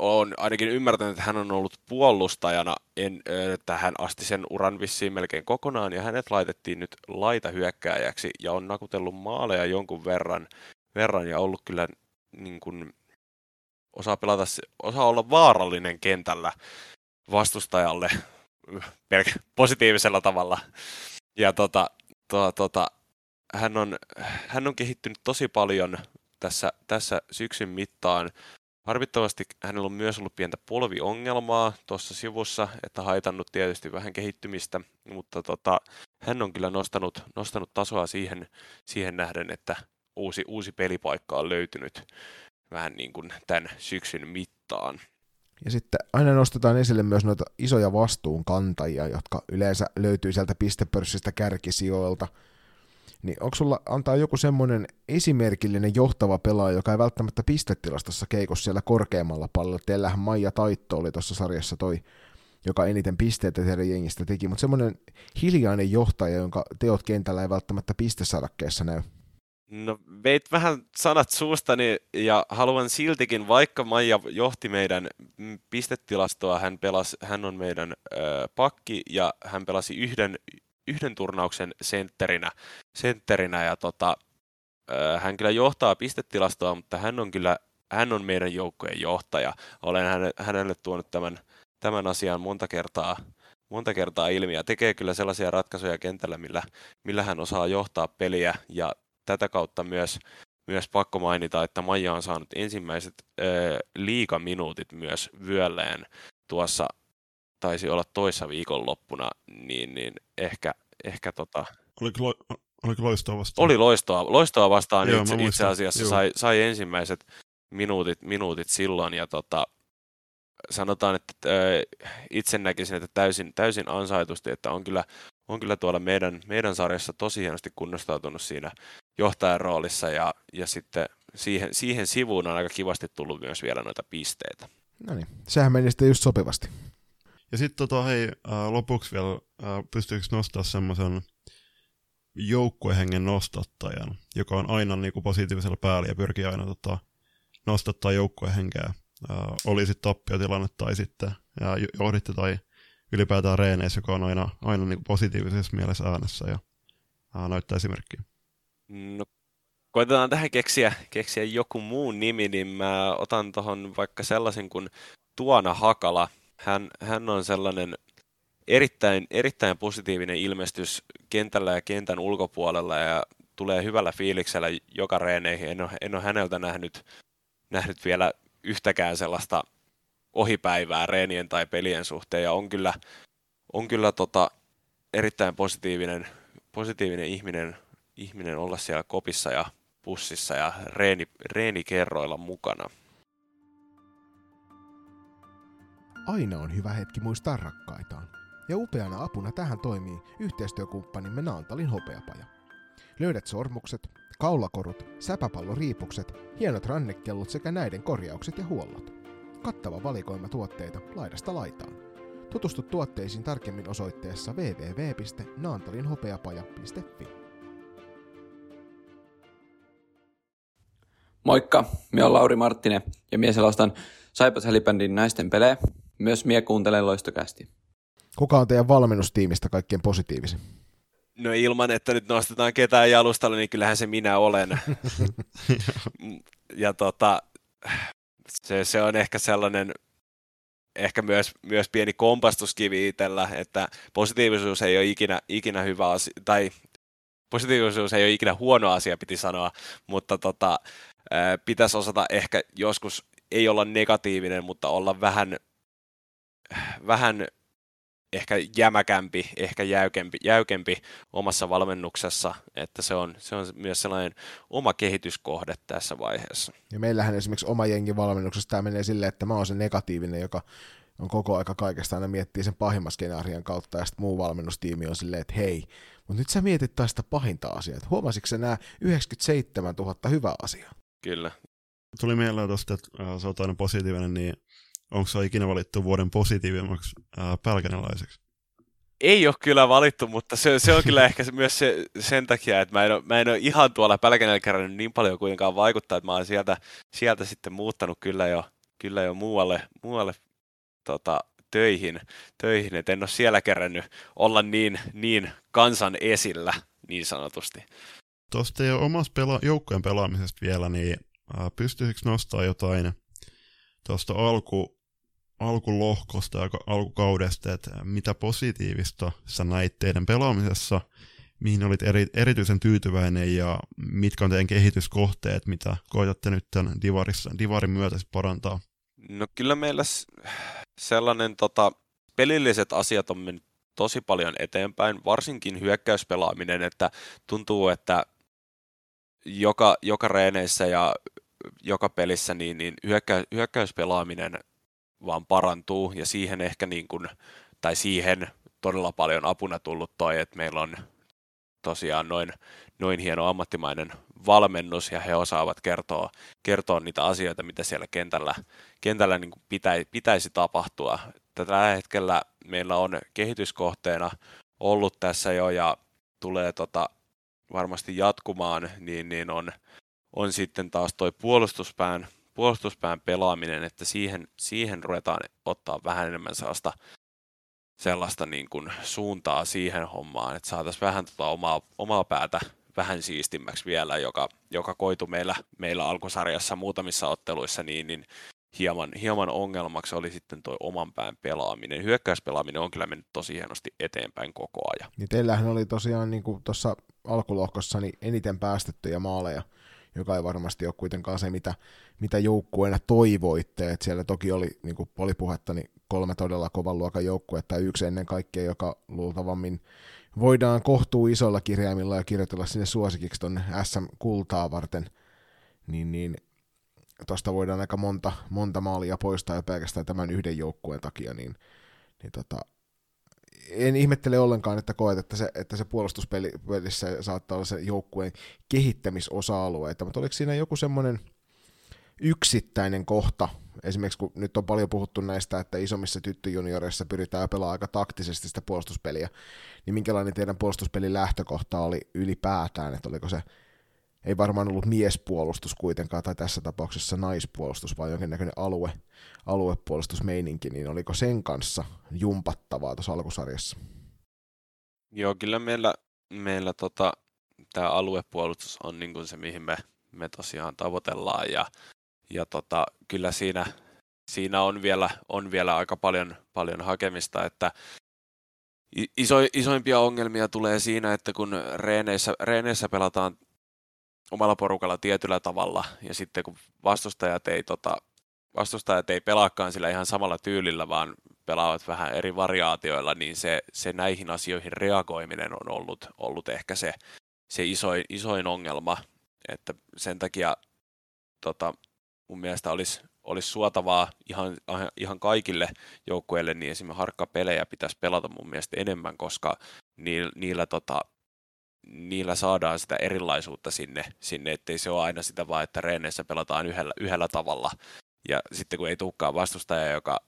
on ainakin ymmärtänyt, että hän on ollut puolustajana en, ö, tähän asti sen uran vissiin melkein kokonaan, ja hänet laitettiin nyt laitahyökkääjäksi, ja on nakutellut maaleja jonkun verran, verran ja ollut kyllä niin kuin, osaa, pelata, osaa olla vaarallinen kentällä vastustajalle positiivisella tavalla. Ja tota, tota, tota, hän, on, hän on kehittynyt tosi paljon tässä, tässä syksyn mittaan. Harvittavasti hänellä on myös ollut pientä polviongelmaa tuossa sivussa, että haitannut tietysti vähän kehittymistä, mutta tota, hän on kyllä nostanut, nostanut tasoa siihen, siihen nähden, että uusi, uusi pelipaikka on löytynyt vähän niin kuin tämän syksyn mittaan. Ja sitten aina nostetaan esille myös noita isoja vastuunkantajia, jotka yleensä löytyy sieltä pistepörssistä kärkisijoilta. Niin onko sulla antaa joku semmoinen esimerkillinen johtava pelaaja, joka ei välttämättä pistetilastossa keikos siellä korkeammalla pallolla? Teillähän Maija Taitto oli tuossa sarjassa toi, joka eniten pisteitä teidän jengistä teki, mutta semmoinen hiljainen johtaja, jonka teot kentällä ei välttämättä pistesarakkeessa näy. No veit vähän sanat suustani ja haluan siltikin, vaikka Maija johti meidän pistetilastoa, hän, pelasi, hän on meidän ö, pakki ja hän pelasi yhden, yhden turnauksen sentterinä, sentterinä ja tota, hän kyllä johtaa pistetilastoa, mutta hän on kyllä hän on meidän joukkojen johtaja. Olen hänelle, hänelle tuonut tämän, tämän asian monta kertaa, monta kertaa ilmi ja tekee kyllä sellaisia ratkaisuja kentällä, millä, millä hän osaa johtaa peliä ja tätä kautta myös, myös pakko mainita, että Maija on saanut ensimmäiset ö, liikaminuutit myös vyölleen tuossa taisi olla toissa viikonloppuna, niin, niin ehkä, ehkä tota... Oliko, lo, oliko loistoa vastaan? Oli loistoa, loistoa vastaan Joo, itse, itse asiassa sai, sai ensimmäiset minuutit, minuutit silloin ja tota, sanotaan, että äh, itse näkisin, että täysin, täysin ansaitusti, että on kyllä, on kyllä tuolla meidän, meidän sarjassa tosi hienosti kunnostautunut siinä johtajan roolissa ja, ja sitten siihen, siihen sivuun on aika kivasti tullut myös vielä noita pisteitä. No niin, sehän meni sitten just sopivasti. Ja sitten tota, hei, äh, lopuksi vielä, äh, pystyykö nostaa semmoisen joukkuehengen nostattajan, joka on aina niin kuin positiivisella päällä ja pyrkii aina tota, nostattaa joukkuehenkeä. Äh, oli sitten tappiotilanne tai sitten ja johditte tai ylipäätään reeneissä, joka on aina, aina niin kuin positiivisessa mielessä äänessä ja äh, näyttää esimerkkiä. No, koitetaan tähän keksiä, keksiä joku muu nimi, niin mä otan tuohon vaikka sellaisen kuin Tuona Hakala. Hän, hän on sellainen erittäin, erittäin positiivinen ilmestys kentällä ja kentän ulkopuolella ja tulee hyvällä fiiliksellä joka reeneihin. En ole, en ole häneltä nähnyt, nähnyt vielä yhtäkään sellaista ohipäivää reenien tai pelien suhteen ja on kyllä, on kyllä tota, erittäin positiivinen, positiivinen ihminen ihminen olla siellä kopissa ja pussissa ja reeni, reenikerroilla mukana. Aina on hyvä hetki muistaa rakkaitaan. Ja upeana apuna tähän toimii yhteistyökumppanimme Naantalin hopeapaja. Löydät sormukset, kaulakorut, säpäpalloriipukset, hienot rannekellot sekä näiden korjaukset ja huollot. Kattava valikoima tuotteita laidasta laitaan. Tutustu tuotteisiin tarkemmin osoitteessa www.naantalinhopeapaja.fi. Moikka, minä olen Lauri Marttinen ja mies selostan Saipas Helibändin naisten pelejä. Myös mie kuuntelen loistokästi. Kuka on teidän valmennustiimistä kaikkein positiivisin? No ilman, että nyt nostetaan ketään jalustalle, niin kyllähän se minä olen. ja tota, se, se on ehkä sellainen, ehkä myös, myös pieni kompastuskivi itsellä, että positiivisuus ei ole ikinä, ikinä hyvä asia, tai positiivisuus ei ole ikinä huono asia, piti sanoa, mutta tota, pitäisi osata ehkä joskus ei olla negatiivinen, mutta olla vähän, vähän ehkä jämäkämpi, ehkä jäykempi, jäykempi omassa valmennuksessa, että se on, se on myös sellainen oma kehityskohde tässä vaiheessa. Ja meillähän esimerkiksi oma jengi valmennuksessa tämä menee silleen, että mä oon se negatiivinen, joka on koko aika kaikesta aina miettii sen pahimman skenaarion kautta, ja sitten muu valmennustiimi on silleen, että hei, mutta nyt sä mietit taas sitä pahinta asiaa. Huomasitko sä nämä 97 000 hyvää asiaa? Kyllä. Tuli mieleen tuosta, että äh, sä oot aina positiivinen, niin onko se ikinä valittu vuoden positiivimmaksi äh, pälkänelaiseksi? Ei ole kyllä valittu, mutta se, se on kyllä ehkä myös se, sen takia, että mä en, ole, mä en ole ihan tuolla Pälkänellä kerännyt niin paljon kuitenkaan vaikuttaa, että mä oon sieltä, sieltä sitten muuttanut kyllä jo, kyllä jo muualle, muualle tota, töihin, töihin, että en ole siellä kerännyt olla niin, niin kansan esillä niin sanotusti. Tuosta jo omassa pela- joukkojen pelaamisesta vielä, niin äh, pystyisikö nostaa jotain tuosta alku, alkulohkosta ja alkukaudesta, että mitä positiivista sä näit teidän pelaamisessa, mihin olit eri, erityisen tyytyväinen ja mitkä on teidän kehityskohteet, mitä koetatte nyt tämän divarissa, divarin myötä parantaa? No kyllä meillä sellainen tota, pelilliset asiat on mennyt tosi paljon eteenpäin, varsinkin hyökkäyspelaaminen, että tuntuu, että joka, joka reeneissä ja joka pelissä niin, niin hyökkä, hyökkäyspelaaminen vaan parantuu ja siihen ehkä niin kuin, tai siihen todella paljon apuna tullut toi, että meillä on tosiaan noin, noin hieno ammattimainen valmennus ja he osaavat kertoa, kertoa niitä asioita, mitä siellä kentällä, kentällä niin kuin pitäisi, pitäisi tapahtua. Tällä hetkellä meillä on kehityskohteena ollut tässä jo ja tulee tota, varmasti jatkumaan, niin, niin on, on sitten taas toi puolustuspään, puolustuspään pelaaminen, että siihen, siihen ruvetaan ottaa vähän enemmän sellaista, sellaista niin kuin suuntaa siihen hommaan, että saataisiin vähän tota omaa, omaa päätä vähän siistimmäksi vielä, joka, joka koitu meillä, meillä alkusarjassa muutamissa otteluissa, niin, niin hieman, hieman ongelmaksi oli sitten tuo oman pään pelaaminen. Hyökkäyspelaaminen on kyllä mennyt tosi hienosti eteenpäin koko ajan. Niin teillähän oli tosiaan niin tuossa alkulohkossa niin eniten päästettyjä maaleja, joka ei varmasti ole kuitenkaan se, mitä, mitä joukkueena toivoitte. Et siellä toki oli, niin kuin oli puhetta, niin kolme todella kovan luokan joukkuetta ja yksi ennen kaikkea, joka luultavammin voidaan kohtuu isolla kirjaimilla ja kirjoitella sinne suosikiksi tuonne SM-kultaa varten, niin, niin tuosta voidaan aika monta, monta maalia poistaa jo pelkästään tämän yhden joukkueen takia, niin, niin tota, en ihmettele ollenkaan, että koet, että se, että se puolustuspelissä saattaa olla se joukkueen kehittämisosa-alue, mutta oliko siinä joku semmoinen yksittäinen kohta, esimerkiksi kun nyt on paljon puhuttu näistä, että isommissa tyttöjunioreissa pyritään pelaamaan aika taktisesti sitä puolustuspeliä, niin minkälainen teidän puolustuspelin lähtökohta oli ylipäätään, että oliko se ei varmaan ollut miespuolustus kuitenkaan, tai tässä tapauksessa naispuolustus, vaan jonkinnäköinen alue, aluepuolustusmeininki, niin oliko sen kanssa jumpattavaa tuossa alkusarjassa? Joo, kyllä meillä, meillä tota, tämä aluepuolustus on niin kuin se, mihin me, me tosiaan tavoitellaan, ja, ja tota, kyllä siinä, siinä on, vielä, on vielä aika paljon, paljon hakemista, että iso, isoimpia ongelmia tulee siinä, että kun reeneissä, reeneissä pelataan omalla porukalla tietyllä tavalla, ja sitten kun vastustajat ei, tota, vastustajat ei pelaakaan sillä ihan samalla tyylillä, vaan pelaavat vähän eri variaatioilla, niin se, se näihin asioihin reagoiminen on ollut, ollut ehkä se, se isoin, isoin ongelma, että sen takia tota, mun mielestä olisi, olisi suotavaa ihan, ihan kaikille joukkueille, niin esimerkiksi harkkapelejä pitäisi pelata mun mielestä enemmän, koska niillä, niillä tota, niillä saadaan sitä erilaisuutta sinne, sinne ettei se ole aina sitä vaan, että reeneissä pelataan yhdellä, yhdellä tavalla. Ja sitten kun ei tulekaan vastustaja, joka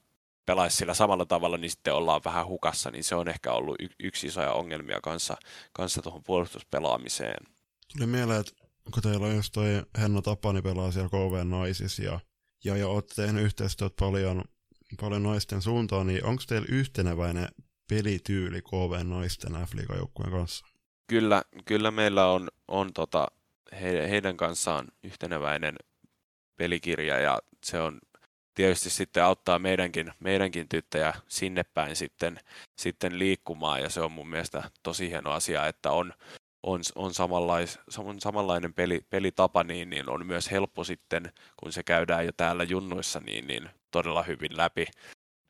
pelaisi sillä samalla tavalla, niin sitten ollaan vähän hukassa, niin se on ehkä ollut y- yksi isoja ongelmia kanssa, kanssa tuohon puolustuspelaamiseen. Tuli mieleen, että kun teillä on just toi Henna Tapani pelaa siellä KV naisissa ja, ja, ja olette tehnyt yhteistyötä paljon, paljon naisten suuntaan, niin onko teillä yhteneväinen pelityyli KV naisten f kanssa? Kyllä, kyllä meillä on, on tota, he, heidän kanssaan yhteneväinen pelikirja ja se on tietysti sitten auttaa meidänkin, meidänkin tyttöjä sinne päin sitten, sitten liikkumaan ja se on mun mielestä tosi hieno asia, että on, on, on, samanlais, on samanlainen peli, pelitapa, niin, niin on myös helppo sitten, kun se käydään jo täällä junnuissa, niin, niin todella hyvin läpi,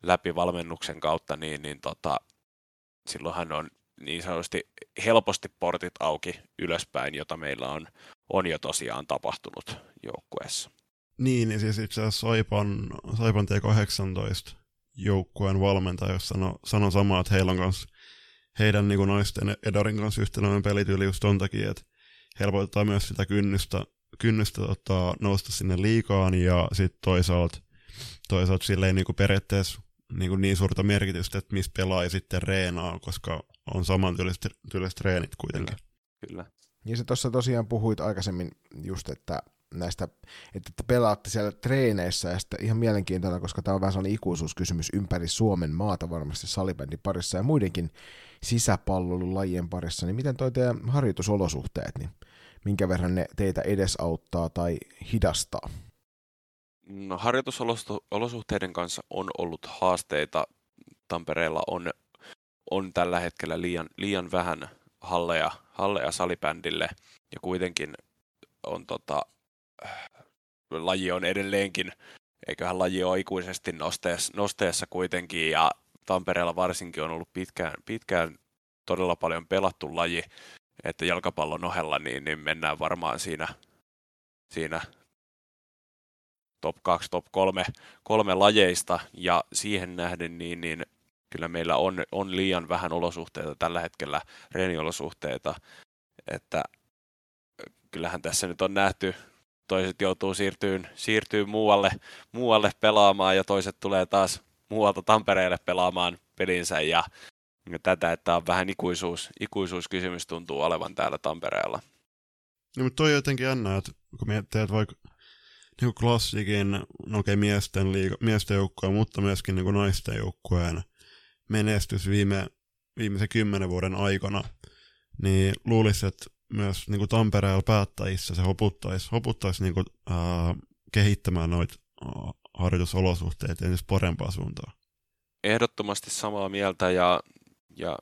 läpi valmennuksen kautta, niin, niin tota, silloinhan on niin sanotusti helposti portit auki ylöspäin, jota meillä on, on jo tosiaan tapahtunut joukkueessa. Niin, niin siis itse asiassa Saipan, Saipan T18 joukkueen valmentaja sanoi sano samaa, että heillä on kanssa heidän niin naisten Edorin kanssa yhtenäinen pelityyli just ton takia, että helpotetaan myös sitä kynnystä, kynnystä tota, nousta sinne liikaan ja sitten toisaalta, toisaalta sille ei niin periaatteessa niin, niin suurta merkitystä, että missä pelaa ja sitten reenaa, koska on saman tyyliset treenit kuitenkin. Kyllä. Niin se tuossa tosiaan puhuit aikaisemmin just, että näistä, että te pelaatte siellä treeneissä ja sitten ihan mielenkiintoinen, koska tämä on vähän sellainen ikuisuuskysymys ympäri Suomen maata varmasti salibändin parissa ja muidenkin sisäpallolajien parissa, niin miten toi teidän harjoitusolosuhteet, niin minkä verran ne teitä edesauttaa tai hidastaa? No, harjoitusolosuhteiden kanssa on ollut haasteita. Tampereella on on tällä hetkellä liian, liian vähän halleja, halleja salibändille. Ja kuitenkin on tota, laji on edelleenkin, eiköhän laji ole ikuisesti nosteessa, nosteessa kuitenkin. Ja Tampereella varsinkin on ollut pitkään, pitkään todella paljon pelattu laji, että jalkapallon ohella niin, niin mennään varmaan siinä, siinä top 2, top 3, kolme lajeista. Ja siihen nähden niin, niin kyllä meillä on, on liian vähän olosuhteita tällä hetkellä, reeniolosuhteita, että kyllähän tässä nyt on nähty, toiset joutuu siirtyyn, siirtyy muualle, muualle pelaamaan ja toiset tulee taas muualta Tampereelle pelaamaan pelinsä ja, ja tätä, että on vähän ikuisuus, ikuisuuskysymys tuntuu olevan täällä Tampereella. No, mutta toi on jotenkin jännä, että kun että vaikka niin klassikin, no okei, miesten, liiga, miesten joukkueen, mutta myöskin niin naisten joukkueen menestys viime, viimeisen kymmenen vuoden aikana, niin luulisi, että myös niin kuin Tampereella päättäjissä se hoputtaisi, hoputtaisi niin kuin, äh, kehittämään noita äh, harjoitusolosuhteita entistä parempaa suuntaan. Ehdottomasti samaa mieltä ja, ja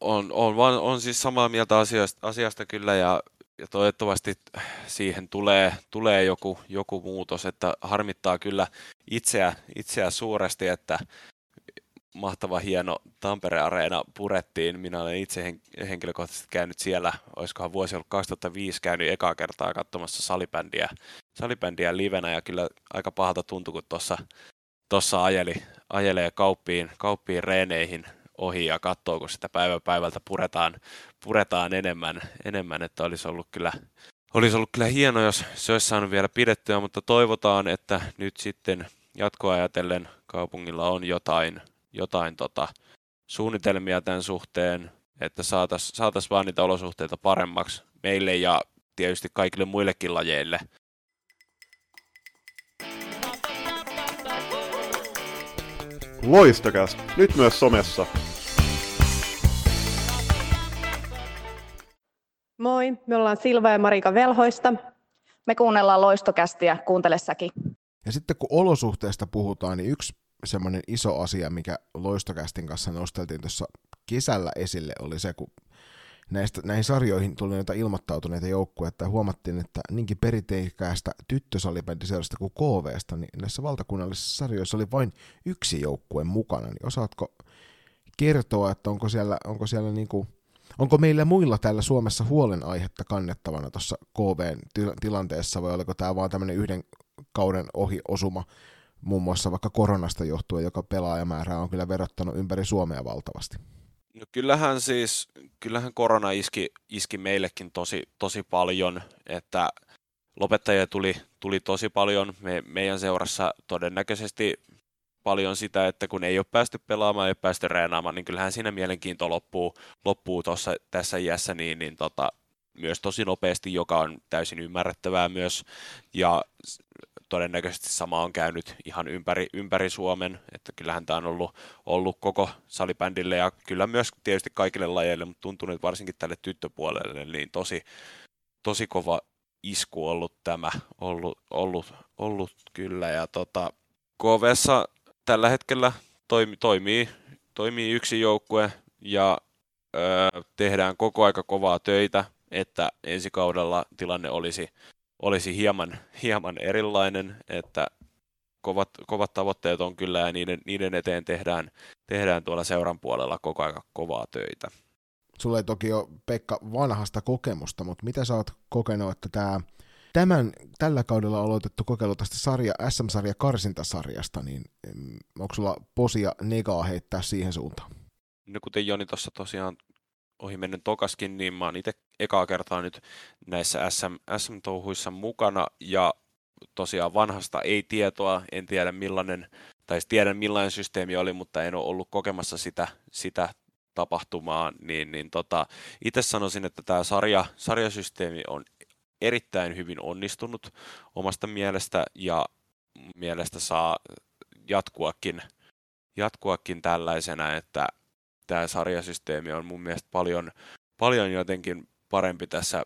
on, on, on, on siis samaa mieltä asiasta, asiasta kyllä ja, ja toivottavasti siihen tulee, tulee joku, joku muutos, että harmittaa kyllä itseä, itseä suuresti, että mahtava hieno Tampere-areena purettiin. Minä olen itse hen- henkilökohtaisesti käynyt siellä, olisikohan vuosi ollut 2005, käynyt ekaa kertaa katsomassa salibändiä, salibändiä livenä ja kyllä aika pahalta tuntui, kun tuossa tossa ajeli, ajelee kauppiin, kauppiin reeneihin ohi ja katsoo, kun sitä päivä päivältä puretaan, puretaan enemmän, enemmän, että olisi ollut kyllä olisi ollut kyllä hieno, jos se olisi saanut vielä pidettyä, mutta toivotaan, että nyt sitten jatkoa ajatellen kaupungilla on jotain, jotain tota, suunnitelmia tämän suhteen, että saataisiin saatais vaan niitä olosuhteita paremmaksi meille ja tietysti kaikille muillekin lajeille. Loistokäs, nyt myös somessa. Moi, me ollaan Silva ja Marika Velhoista. Me kuunnellaan loistokästiä, kuuntele säkin. Ja sitten kun olosuhteista puhutaan, niin yksi semmoinen iso asia, mikä Loistokästin kanssa nosteltiin tuossa kesällä esille, oli se, kun näistä, näihin sarjoihin tuli näitä ilmoittautuneita joukkueita, että huomattiin, että niinkin perinteikkäästä tyttösalibändiseurasta kuin KVsta, niin näissä valtakunnallisissa sarjoissa oli vain yksi joukkue mukana, niin osaatko kertoa, että onko siellä, onko siellä niinku, onko meillä muilla täällä Suomessa huolenaihetta kannettavana tuossa KVn tilanteessa, vai oliko tämä vaan tämmöinen yhden kauden ohi osuma, muun muassa vaikka koronasta johtuen, joka pelaajamäärää on kyllä verottanut ympäri Suomea valtavasti. No kyllähän siis, kyllähän korona iski, iski meillekin tosi, tosi paljon, että lopettajia tuli, tuli tosi paljon. Me, meidän seurassa todennäköisesti paljon sitä, että kun ei ole päästy pelaamaan, ei ole päästy reenaamaan, niin kyllähän siinä mielenkiinto loppuu, loppuu tossa, tässä iässä niin, niin tota, myös tosi nopeasti, joka on täysin ymmärrettävää myös. Ja todennäköisesti sama on käynyt ihan ympäri, ympäri Suomen, että kyllähän tämä on ollut, ollut koko salibändille ja kyllä myös tietysti kaikille lajeille, mutta tuntuu nyt varsinkin tälle tyttöpuolelle niin tosi, tosi kova isku ollut tämä, ollut, ollut, ollut kyllä. Ja tota, KVssa tällä hetkellä toimi, toimii, toimii yksi joukkue ja öö, tehdään koko aika kovaa töitä, että ensi kaudella tilanne olisi olisi hieman, hieman erilainen, että kovat, kovat tavoitteet on kyllä ja niiden, niiden eteen tehdään, tehdään tuolla seuran puolella koko ajan kovaa töitä. Sulla ei toki ole Pekka vanhasta kokemusta, mutta mitä sä oot kokenut, että tämä tämän, tällä kaudella aloitettu kokeilu tästä sarja, SM-sarja karsintasarjasta, niin onko sulla posia negaa heittää siihen suuntaan? No kuten Joni tuossa tosiaan ohi mennyt tokaskin, niin mä oon itse ekaa kertaa nyt näissä SM, SM-touhuissa mukana. Ja tosiaan vanhasta ei tietoa, en tiedä millainen, tai siis tiedän millainen systeemi oli, mutta en ole ollut kokemassa sitä, sitä tapahtumaa, niin, niin tota, itse sanoisin, että tämä sarja, sarjasysteemi on erittäin hyvin onnistunut omasta mielestä ja mielestä saa jatkuakin, jatkuakin tällaisena, että tämä sarjasysteemi on mun mielestä paljon, paljon jotenkin parempi tässä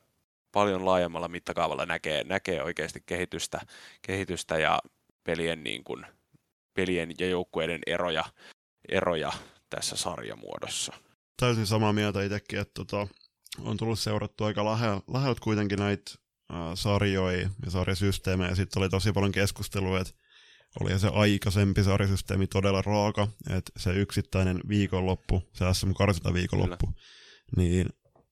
paljon laajemmalla mittakaavalla näkee, näkee oikeasti kehitystä, kehitystä ja pelien, niin kuin, pelien ja joukkueiden eroja, eroja tässä sarjamuodossa. Täysin samaa mieltä itsekin, että tota, on tullut seurattu aika läheltä kuitenkin näitä äh, sarjoja ja sarjasysteemejä. Sitten oli tosi paljon keskustelua, että oli se aikaisempi sarjasysteemi todella raaka, että se yksittäinen viikonloppu, se SM Karsinta viikonloppu, Kyllä. niin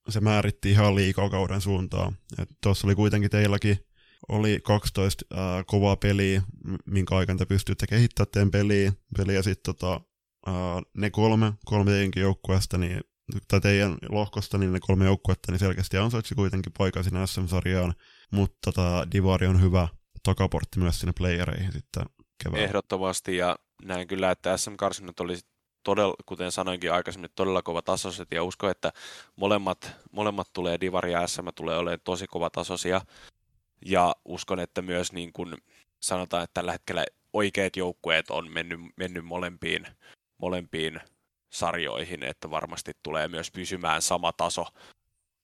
se määritti ihan liikaa kauden suuntaan. Tuossa oli kuitenkin teilläkin oli 12 ää, kovaa peliä, minkä aikana te pystyitte kehittämään teidän peliä, peliä sitten tota, ää, ne kolme, kolme teidänkin joukkueesta, niin tai teidän lohkosta, niin ne kolme joukkuetta, niin selkeästi ansaitsi kuitenkin paikan sinne SM-sarjaan, mutta tota, Divari on hyvä takaportti myös sinne playereihin sitten keväällä. Ehdottomasti, ja näin kyllä, että SM-karsinnat oli todella, kuten sanoinkin aikaisemmin, todella kova tasoiset, ja uskon, että molemmat, molemmat tulee, Divari ja SM tulee olemaan tosi kova tasoisia, ja uskon, että myös niin kuin sanotaan, että tällä hetkellä oikeat joukkueet on mennyt, mennyt molempiin, molempiin sarjoihin, että varmasti tulee myös pysymään sama taso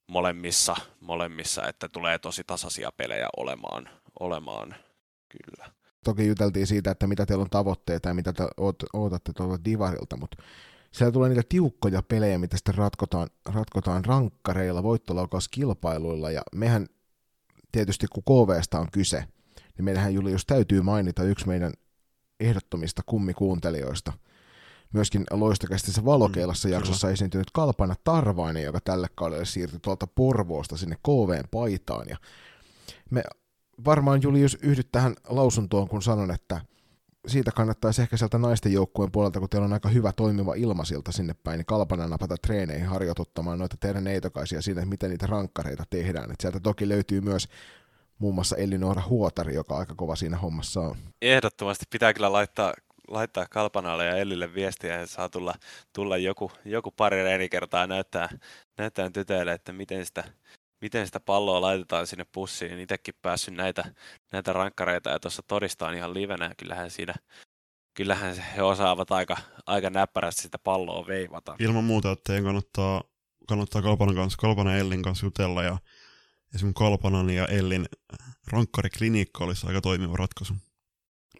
molemmissa, molemmissa että tulee tosi tasaisia pelejä olemaan, olemaan kyllä. Toki juteltiin siitä, että mitä teillä on tavoitteita ja mitä te odotatte tuolta Divarilta, mutta siellä tulee niitä tiukkoja pelejä, mitä sitten ratkotaan, ratkotaan rankkareilla, voittolaukauskilpailuilla, ja mehän tietysti kun KVsta on kyse, niin meidänhän Julius täytyy mainita yksi meidän ehdottomista kummikuuntelijoista. Myöskin loistokästissä valokeilassa mm, jaksossa kyllä. esiintynyt Kalpana Tarvainen, joka tälle kaudelle siirtyi tuolta Porvoosta sinne KVn paitaan. Ja me varmaan Julius yhdyt tähän lausuntoon, kun sanon, että siitä kannattaisi ehkä sieltä naisten joukkueen puolelta, kun teillä on aika hyvä toimiva ilmasilta sinne päin, niin kalpana napata treeneihin harjoituttamaan noita teidän neitokaisia siitä, miten niitä rankkareita tehdään. Et sieltä toki löytyy myös muun muassa Elinora Huotari, joka aika kova siinä hommassa on. Ehdottomasti pitää kyllä laittaa, laittaa Kalpanalle ja Ellille viestiä, että saa tulla, tulla joku, joku pari reenikertaa näyttää, näyttää tytöille, että miten sitä, miten sitä palloa laitetaan sinne pussiin. Itsekin päässyt näitä, näitä rankkareita ja tuossa todistaan ihan livenä. Kyllähän siinä, kyllähän he osaavat aika, aika näppärästi sitä palloa veivata. Ilman muuta, että teidän kannattaa, kannattaa Kalpanan kanssa, Kalpanan Ellin kanssa jutella ja esimerkiksi Kalpanan ja Ellin rankkariklinikka olisi aika toimiva ratkaisu.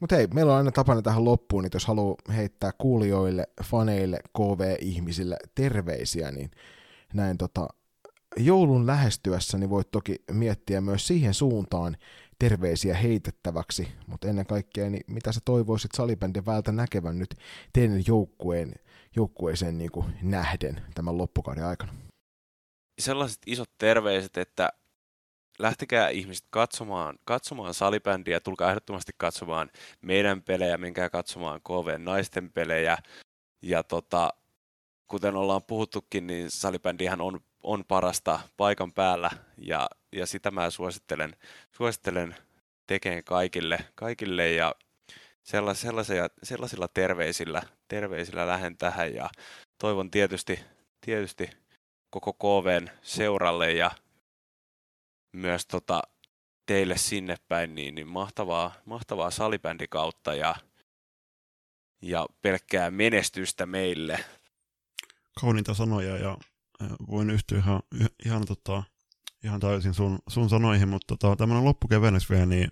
Mutta hei, meillä on aina tapana tähän loppuun, että jos haluaa heittää kuulijoille, faneille, KV-ihmisille terveisiä, niin näin tota, joulun lähestyessä niin voit toki miettiä myös siihen suuntaan terveisiä heitettäväksi, mutta ennen kaikkea, niin mitä sä toivoisit salibändin vältä näkevän nyt teidän joukkueen, joukkueeseen niin kuin nähden tämän loppukauden aikana? Sellaiset isot terveiset, että lähtekää ihmiset katsomaan, katsomaan salibändiä, tulkaa ehdottomasti katsomaan meidän pelejä, menkää katsomaan KV naisten pelejä. Ja tota, kuten ollaan puhuttukin, niin salibändihän on, on parasta paikan päällä ja, ja sitä mä suosittelen, suosittelen tekemään kaikille, kaikille ja sellaisilla, sellaisilla terveisillä, terveisillä lähden tähän ja toivon tietysti, tietysti koko KVn seuralle ja myös tota, teille sinne päin, niin, niin mahtavaa, mahtavaa salibändikautta ja, ja pelkkää menestystä meille. Kauniita sanoja ja voin yhtyä ihan, ihan, tota, ihan täysin sun, sun sanoihin, mutta tota, tämmöinen loppukevennys vielä, niin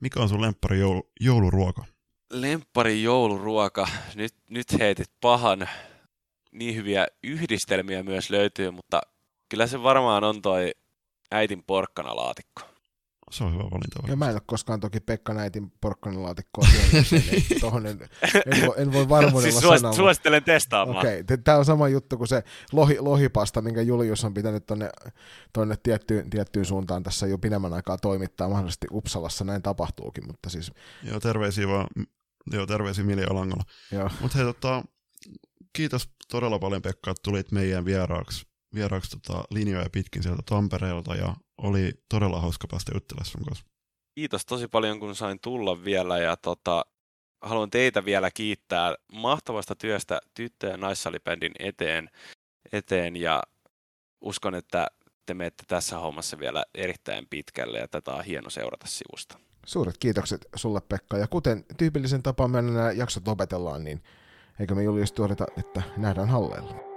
mikä on sun lemppari joulu, jouluruoka? Lemppari jouluruoka. Nyt, nyt heitit pahan. Niin hyviä yhdistelmiä myös löytyy, mutta kyllä se varmaan on toi äitin porkkanalaatikko. Se on hyvä valinta. Ja mä en ole koskaan toki Pekka äitin porkkanalaatikkoa syönyt, niin tohon en, en, voi, en voi varmuudella siis sanoa. Suosittelen testaamaan. Okei, okay. tämä on sama juttu kuin se lohi, lohipasta, minkä Julius on pitänyt tuonne tonne tiettyyn, tiettyyn suuntaan tässä jo pidemmän aikaa toimittaa. Mahdollisesti Uppsalassa näin tapahtuukin, mutta siis... Joo, terveisiä vaan. Joo, terveisiä Milja Langolla. Mutta hei, tota, kiitos todella paljon Pekka, että tulit meidän vieraaksi vieraaksi tota, linjoja pitkin sieltä Tampereelta ja oli todella hauska päästä juttelemaan sun kanssa. Kiitos tosi paljon, kun sain tulla vielä ja tota, haluan teitä vielä kiittää mahtavasta työstä tyttö- ja naissalibändin eteen, eteen ja uskon, että te menette tässä hommassa vielä erittäin pitkälle ja tätä on hieno seurata sivusta. Suuret kiitokset sulle Pekka ja kuten tyypillisen tapaan meillä nämä jaksot lopetellaan, niin eikö me Julius todeta, että nähdään halleilla.